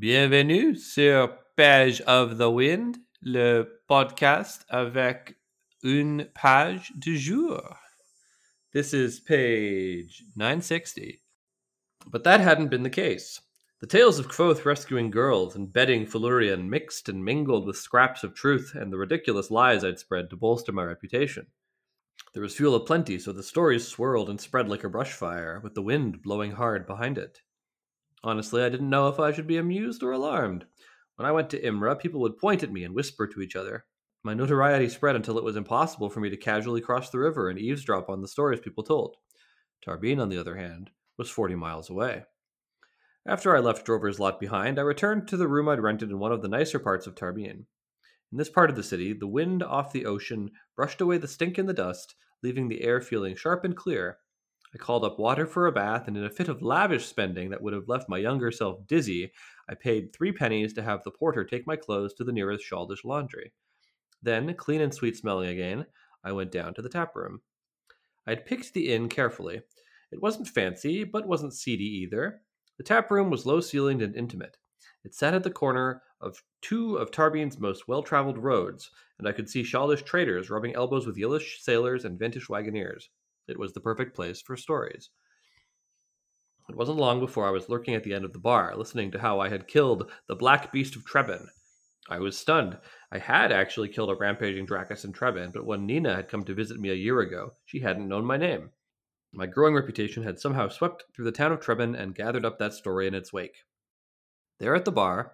Bienvenue sur Page of the Wind, le podcast avec une page du jour. This is page 960. But that hadn't been the case. The tales of Kvothe rescuing girls and bedding Felurian mixed and mingled with scraps of truth and the ridiculous lies I'd spread to bolster my reputation. There was fuel aplenty, so the stories swirled and spread like a brush fire, with the wind blowing hard behind it. Honestly, I didn't know if I should be amused or alarmed. When I went to Imre, people would point at me and whisper to each other. My notoriety spread until it was impossible for me to casually cross the river and eavesdrop on the stories people told. Tarbean, on the other hand, was 40 miles away. After I left Drover's lot behind, I returned to the room I'd rented in one of the nicer parts of Tarbean. In this part of the city, the wind off the ocean brushed away the stink and the dust, leaving the air feeling sharp and clear, I called up water for a bath, and in a fit of lavish spending that would have left my younger self dizzy, I paid three pennies to have the porter take my clothes to the nearest Shaldish laundry. Then, clean and sweet smelling again, I went down to the tap room. I had picked the inn carefully. It wasn't fancy, but wasn't seedy either. The tap room was low ceilinged and intimate. It sat at the corner of two of Tarbean's most well traveled roads, and I could see Shaldish traders rubbing elbows with Yllish sailors and Vintish wagoners. It was the perfect place for stories. It wasn't long before I was lurking at the end of the bar, listening to how I had killed the Black Beast of Trebon. I was stunned. I had actually killed a rampaging draccus in Trebon, but when Nina had come to visit me a year ago, she hadn't known my name. My growing reputation had somehow swept through the town of Trebon and gathered up that story in its wake. There at the bar,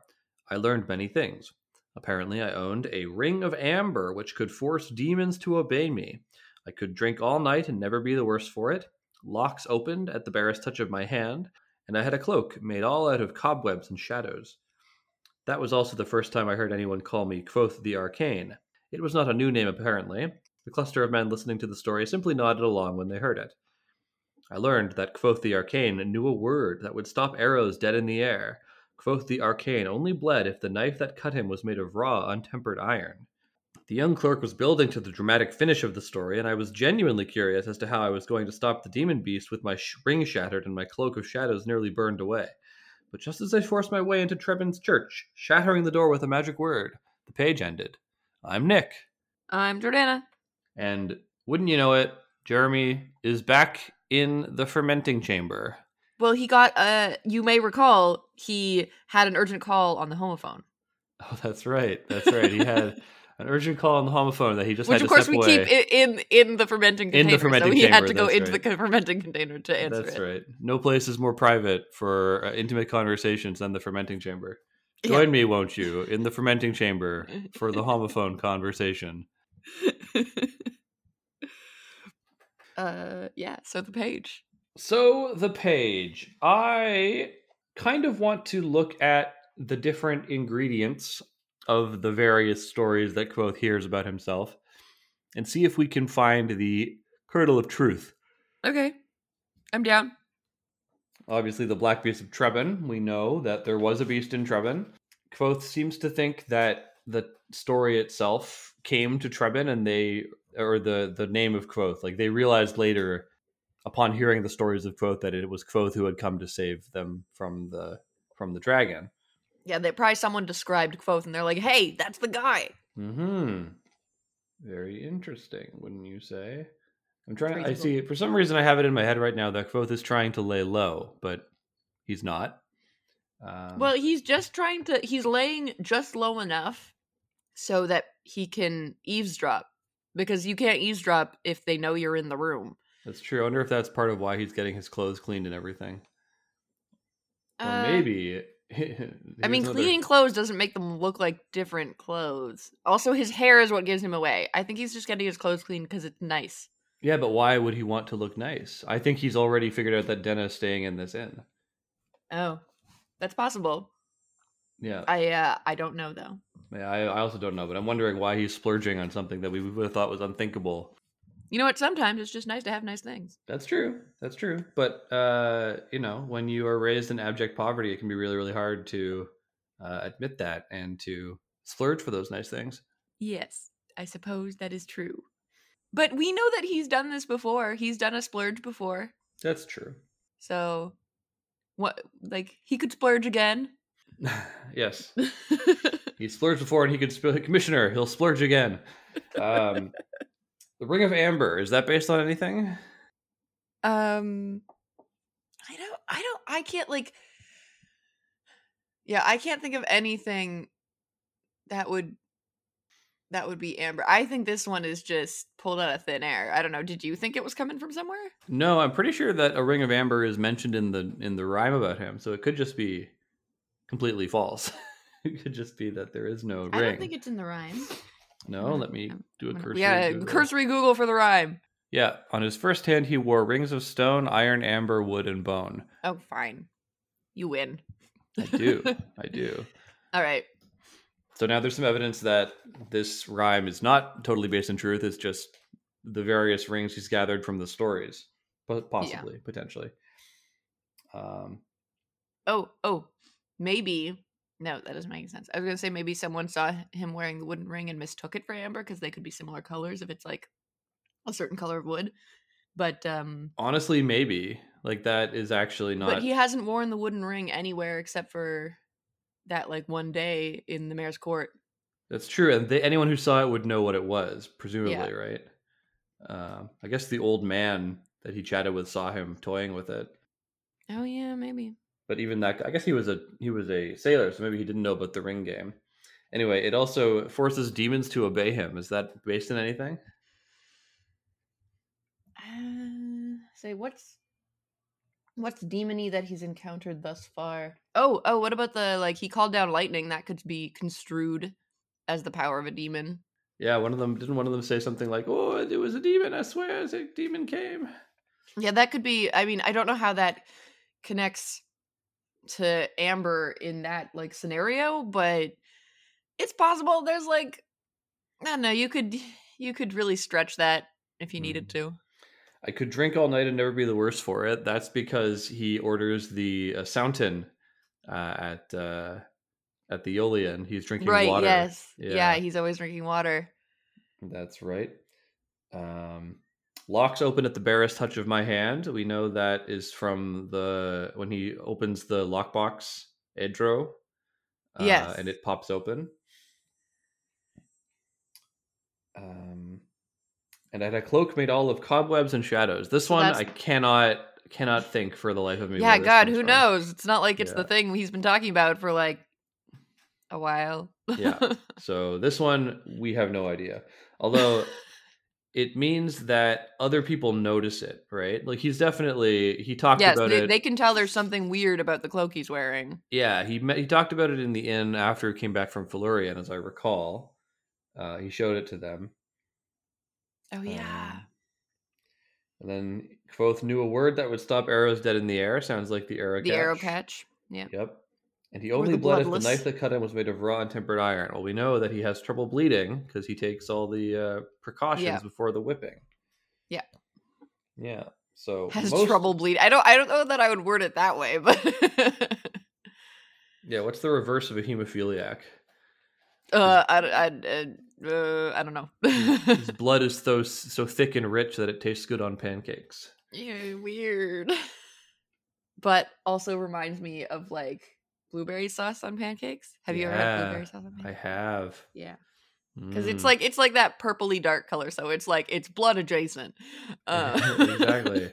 I learned many things. Apparently, I owned a ring of amber which could force demons to obey me, I could drink all night and never be the worse for it. Locks opened at the barest touch of my hand, and I had a cloak made all out of cobwebs and shadows. That was also the first time I heard anyone call me Kvothe the Arcane. It was not a new name, apparently. The cluster of men listening to the story simply nodded along when they heard it. I learned that Kvothe the Arcane knew a word that would stop arrows dead in the air. Kvothe the Arcane only bled if the knife that cut him was made of raw, untempered iron. The young clerk was building to the dramatic finish of the story, and I was genuinely curious as to how I was going to stop the demon beast with my ring shattered and my cloak of shadows nearly burned away. But just as I forced my way into Trebon's church, shattering the door with a magic word, the page ended. I'm Nick. I'm Jordana. And wouldn't you know it, Jeremy is back in the fermenting chamber. Well, he got uh you may recall he had an urgent call on the homophone. Oh, that's right. That's right. He had an urgent call on the homophone that he just had to answer. which of course we away. keep in in the fermenting container. In the fermenting so he chamber, had to go into right. the fermenting container to answer That's it. right. No place is more private for uh, intimate conversations than the fermenting chamber. Join Yeah. me, won't you, in the fermenting chamber for the homophone conversation. uh yeah, so the page. So the page, I kind of want to look at the different ingredients of the various stories that Kvothe hears about himself and see if we can find the kernel of truth. Okay. I'm down. Obviously, the Black Beast of Trebon, we know that there was a beast in Trebon. Kvothe seems to think that the story itself came to Trebon and they, or the, the name of Kvothe, like they realized later upon hearing the stories of Kvothe that it was Kvothe who had come to save them from the from the dragon. Yeah, they probably someone described Kvothe and they're like, hey, that's the guy. Hmm. Very interesting, wouldn't you say? I'm trying. To, I see. For some reason, I have it in my head right now that Kvothe is trying to lay low, but he's not. Um, Well, he's just trying to he's laying just low enough so that he can eavesdrop. Because you can't eavesdrop if they know you're in the room. that's true. I wonder if that's part of why he's getting his clothes cleaned and everything. Or Uh, maybe. I mean, another- cleaning clothes doesn't make them look like different clothes. Also, his hair is what gives him away. I think he's just getting his clothes cleaned because it's nice. Yeah, but why would he want to look nice? I think he's already figured out that Denna is staying in this inn. Oh, that's possible. Yeah. I uh, I don't know though. yeah I, I also don't know, but I'm wondering why he's splurging on something that we would have thought was unthinkable. You know what? Sometimes it's just nice to have nice things. That's true. That's true. But uh, you know, when you are raised in abject poverty, it can be really, really hard to uh, admit that and to splurge for those nice things. Yes, I suppose that is true. But we know that he's done this before. He's done a splurge before. That's true. So, what? Like he could splurge again. yes, he splurged before, and he could sp- commissioner. He'll splurge again. Um, the Ring of Amber is that based on anything? um I don't I don't I can't like Yeah, I can't think of anything that would that would be Amber. I think this one is just pulled out of thin air. I don't know. Did you think it was coming from somewhere? No, I'm pretty sure that a Ring of Amber is mentioned in the in the rhyme about him, so it could just be completely false. it could just be that there is no ring. I don't think it's in the rhyme. No, gonna- let me I'm- do a cursory. Yeah, Google. cursory Google for the rhyme. Yeah, on his first hand, he wore rings of stone, iron, amber, wood, and bone. Oh, fine. You win. I do, I do. All right. So now there's some evidence that this rhyme is not totally based in truth. It's just the various rings he's gathered from the stories, but possibly, potentially. Um, Oh, oh, maybe. No, that doesn't make any sense. I was gonna say maybe someone saw him wearing the wooden ring and mistook it for amber because they could be similar colors if it's like a certain color of wood. But um, honestly, maybe like that is actually not. but he hasn't worn the wooden ring anywhere except for that like one day in the mayor's court. That's true, and they, anyone who saw it would know what it was, presumably, right? Um, I guess the old man that he chatted with saw him toying with it, Oh yeah, maybe. But even that, I guess he was a he was a sailor, so maybe he didn't know about the ring game. Anyway, it also forces demons to obey him. Is that based in anything? Uh, say what's what's demony that he's encountered thus far? Oh, oh, what about the like he called down lightning that could be construed as the power of a demon? Yeah, one of them didn't. One of them say something like, "Oh, it was a demon. I swear, a demon came." Yeah, that could be. I mean, I don't know how that connects to Amber in that like scenario, but it's possible. There's like, I don't know. You could you could really stretch that if you needed to. I could drink all night and never be the worse for it. That's because he orders the uh, Sountain uh, at uh, at the Eolian. He's drinking Right? water. Yes. Yeah. Yeah. He's always drinking water. That's right. Um, locks open at the barest touch of my hand. We know that is from the when he opens the lockbox, Edro. Uh, Yes. and it pops open. Um, and I had a cloak made all of cobwebs and shadows. This So one that's- I cannot cannot think for the life of me. Yeah. God, who from. knows? It's not like it's Yeah. the thing he's been talking about for like a while. Yeah. So this one we have no idea. Although it means that other people notice it, right? Like he's definitely he talked yes, about they, it. they can tell there's something weird about the cloak he's wearing. Yeah, he met, he talked about it in the inn after he came back from Felurian, as I recall. Uh, he showed it to them, Oh yeah. Um, and then Kvothe knew a word that would stop arrows dead in the air. Sounds like the arrow the catch. arrow catch. Yeah. Yep. And he only bled if the knife that cut him was made of raw and tempered iron. Well, we know that he has trouble bleeding because he takes all the uh, precautions Yeah. before the whipping. Yeah. Yeah. So Has most- trouble bleeding. I don't. I don't know that I would word it that way, but Yeah. What's the reverse of a hemophiliac? uh, I, I, uh, uh, I don't know. His blood is so so thick and rich that it tastes good on pancakes. Ew, weird. But also reminds me of like blueberry sauce on pancakes. Have you ever had blueberry sauce on pancakes? I have. Yeah, because it's Mm. like it's like that purplely dark color, so it's like it's blood adjacent. Uh, exactly.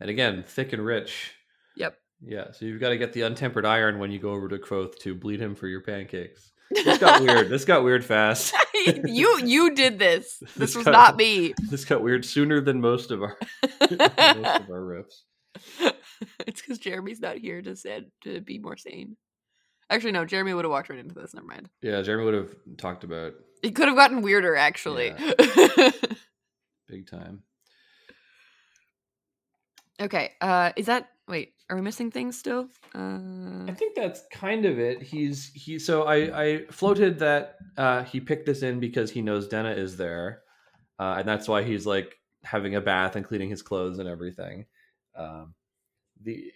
And again, thick and rich. Yep. Yeah, so you've got to get the untempered iron when you go over to Kvothe to bleed him for your pancakes. This got weird. This got weird fast. you you did this. This This was got- not me. This got weird sooner than most of our most of our riffs. it's because Jeremy's not here to said to be more sane. Actually, no. Jeremy would have walked right into this. Never mind. Yeah, Jeremy would have talked about It could have gotten weirder, actually. big time. okay. Uh, is that wait? Are we missing things still? I Uh, think that's kind of it. He's he. So I I floated that uh, he picked this in because he knows Denna is there, uh, and that's why he's like having a bath and cleaning his clothes and everything. Um, the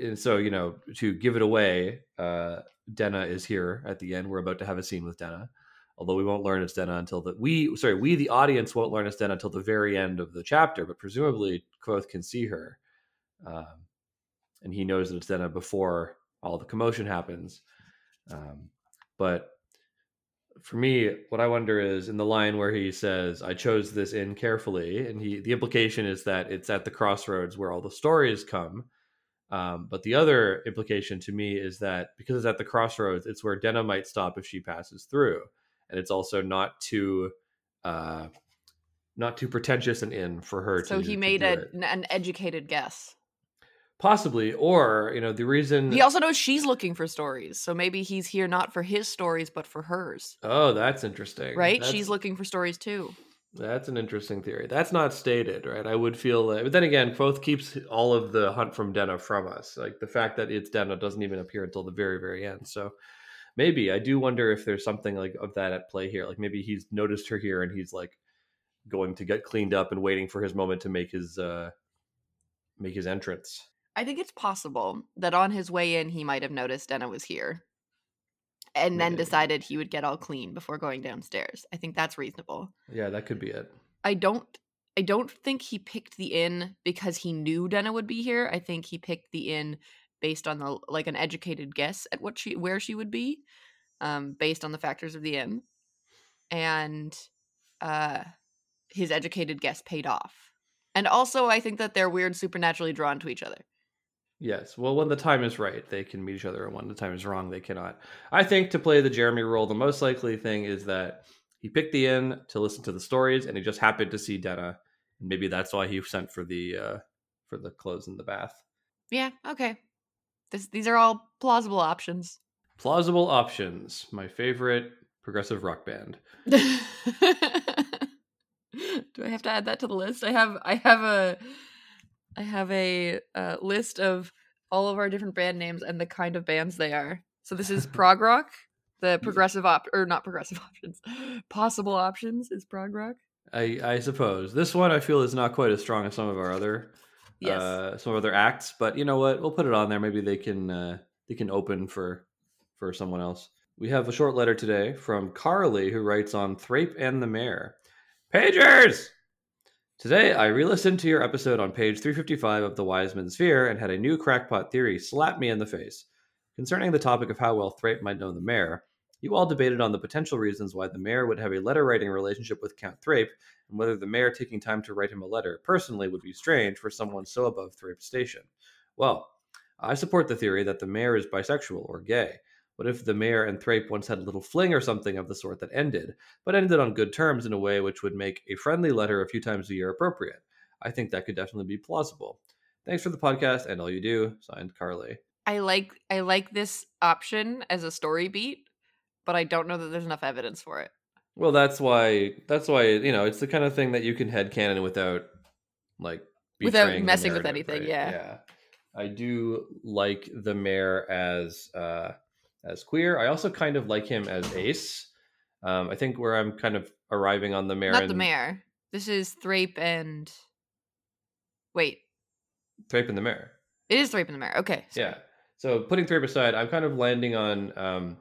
and so you know to give it away, uh, Denna is here at the end. We're about to have a scene with Denna, although we won't learn it's Denna until the we sorry we the audience won't learn it's Denna until the very end of the chapter. But presumably Kvothe can see her, um, and he knows that it's Denna before all the commotion happens. Um, but for me, what I wonder is in the line where he says, "I chose this inn carefully," and he the implication is that it's at the crossroads where all the stories come. Um, but the other implication to me is that because it's at the crossroads, it's where Denna might stop if she passes through, and it's also not too, uh, not too pretentious an inn for her. So to, he made a, an educated guess. possibly, or you know, the reason. He also knows she's looking for stories, so maybe he's here not for his stories but for hers. Oh, that's interesting. Right? That's- She's looking for stories too. That's an interesting theory. That's not stated, right? I would feel that, but then again, Kvothe keeps all of the hunt from Denna from us. Like the fact that it's Denna doesn't even appear until the very, very end. So maybe I do wonder if there's something like of that at play here. Like maybe he's noticed her here and he's like going to get cleaned up and waiting for his moment to make his uh make his entrance. I think it's possible that on his way in he might have noticed Denna was here. And then decided he would get all clean before going downstairs. I think that's reasonable. Yeah, that could be it. I don't I don't think he picked the inn because he knew Denna would be here. I think he picked the inn based on the like an educated guess at what she where she would be, um, based on the factors of the inn. And uh his educated guess paid off. And also I think that they're weird supernaturally drawn to each other. Yes. Well, when the time is right, they can meet each other, and when the time is wrong, they cannot. I think to play the Jeremy role, the most likely thing is that he picked the inn to listen to the stories, and he just happened to see Denna. And maybe that's why he sent for the uh, for the clothes in the bath. Yeah, okay. This, these are all plausible options. Plausible options. My favorite progressive rock band. Do I have to add that to the list? I have I have a I have a uh, list of all of our different band names and the kind of bands they are. So this is prog rock, the progressive op or not progressive options. Possible options is prog rock. I, I suppose this one I feel is not quite as strong as some of our other Yes. uh, some other acts, but you know what? We'll put it on there. Maybe they can uh, they can open for for someone else. We have a short letter today from Carly, who writes on Thrape and the Mayor. Pagers! Today, I re listened to your episode on page 355 of The Wise Man's Fear and had a new crackpot theory slap me in the face. Concerning the topic of how well Thrape might know the mayor, you all debated on the potential reasons why the mayor would have a letter writing relationship with Count Thrape and whether the mayor taking time to write him a letter personally would be strange for someone so above Thrape's station. Well, I support the theory that the mayor is bisexual or gay. What if the mayor and Thrape once had a little fling or something of the sort that ended, but ended on good terms in a way which would make a friendly letter a few times a year appropriate? I think that could definitely be plausible. Thanks for the podcast and all you do. Signed, Carly. I like I like this option as a story beat, but I don't know that there's enough evidence for it. Well, that's why. That's why you know it's the kind of thing that you can headcanon without, like, Without messing with anything, right? yeah. yeah. I do like the mayor as uh as queer. I also kind of like him as ace. Um, I think where I'm kind of arriving on the mayor, Not the and mayor. This is Thrape and wait, Thrape and the mayor. it is Thrape and the mayor. Okay, sorry. Yeah. So putting Thrape aside, I'm kind of landing on um,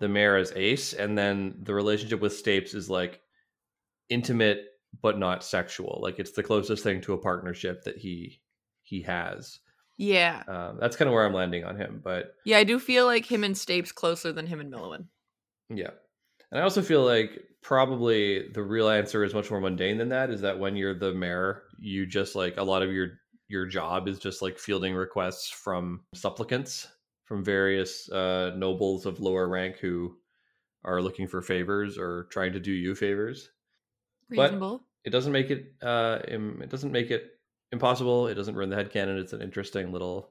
the mayor as ace, and then the relationship with Stapes is like intimate but not sexual. Like it's the closest thing to a partnership that he he has. Yeah, Um, that's kind of where I'm landing on him. But yeah. I do feel like him and Stapes closer than him and Meluan. yeah, and I also feel like probably the real answer is much more mundane than that. Is that when you're the mayor, you just like a lot of your your job is just like fielding requests from supplicants from various uh, nobles of lower rank who are looking for favors or trying to do you favors. But- Reasonable. It doesn't make it uh, it doesn't make it impossible. It doesn't ruin the head headcanon. It's an interesting little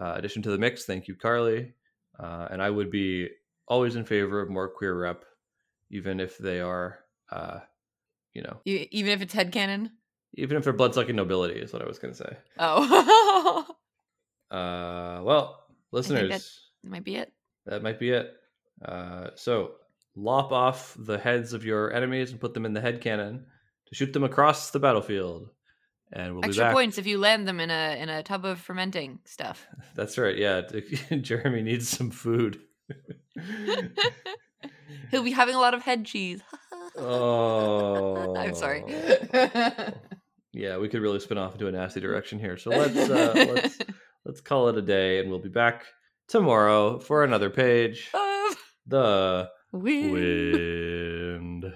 uh, addition to the mix. Thank you, Carly. Uh, and I would be always in favor of more queer rep, even if they are, uh, you know, even if it's head headcanon. even if they're bloodsucking nobility, is what I was going to say. Oh, Uh, well, listeners, that might be it. that might be it. Uh, so lop off the heads of your enemies and put them in the head cannon to shoot them across the battlefield. And we'll be Extra points if you land them in a in a tub of fermenting stuff. That's right. Yeah, Jeremy needs some food. He'll be having a lot of head cheese. oh, I'm sorry. Yeah, we could really spin off into a nasty direction here. So let's uh, let's let's call it a day, and we'll be back tomorrow for another page. Oh. the Wind.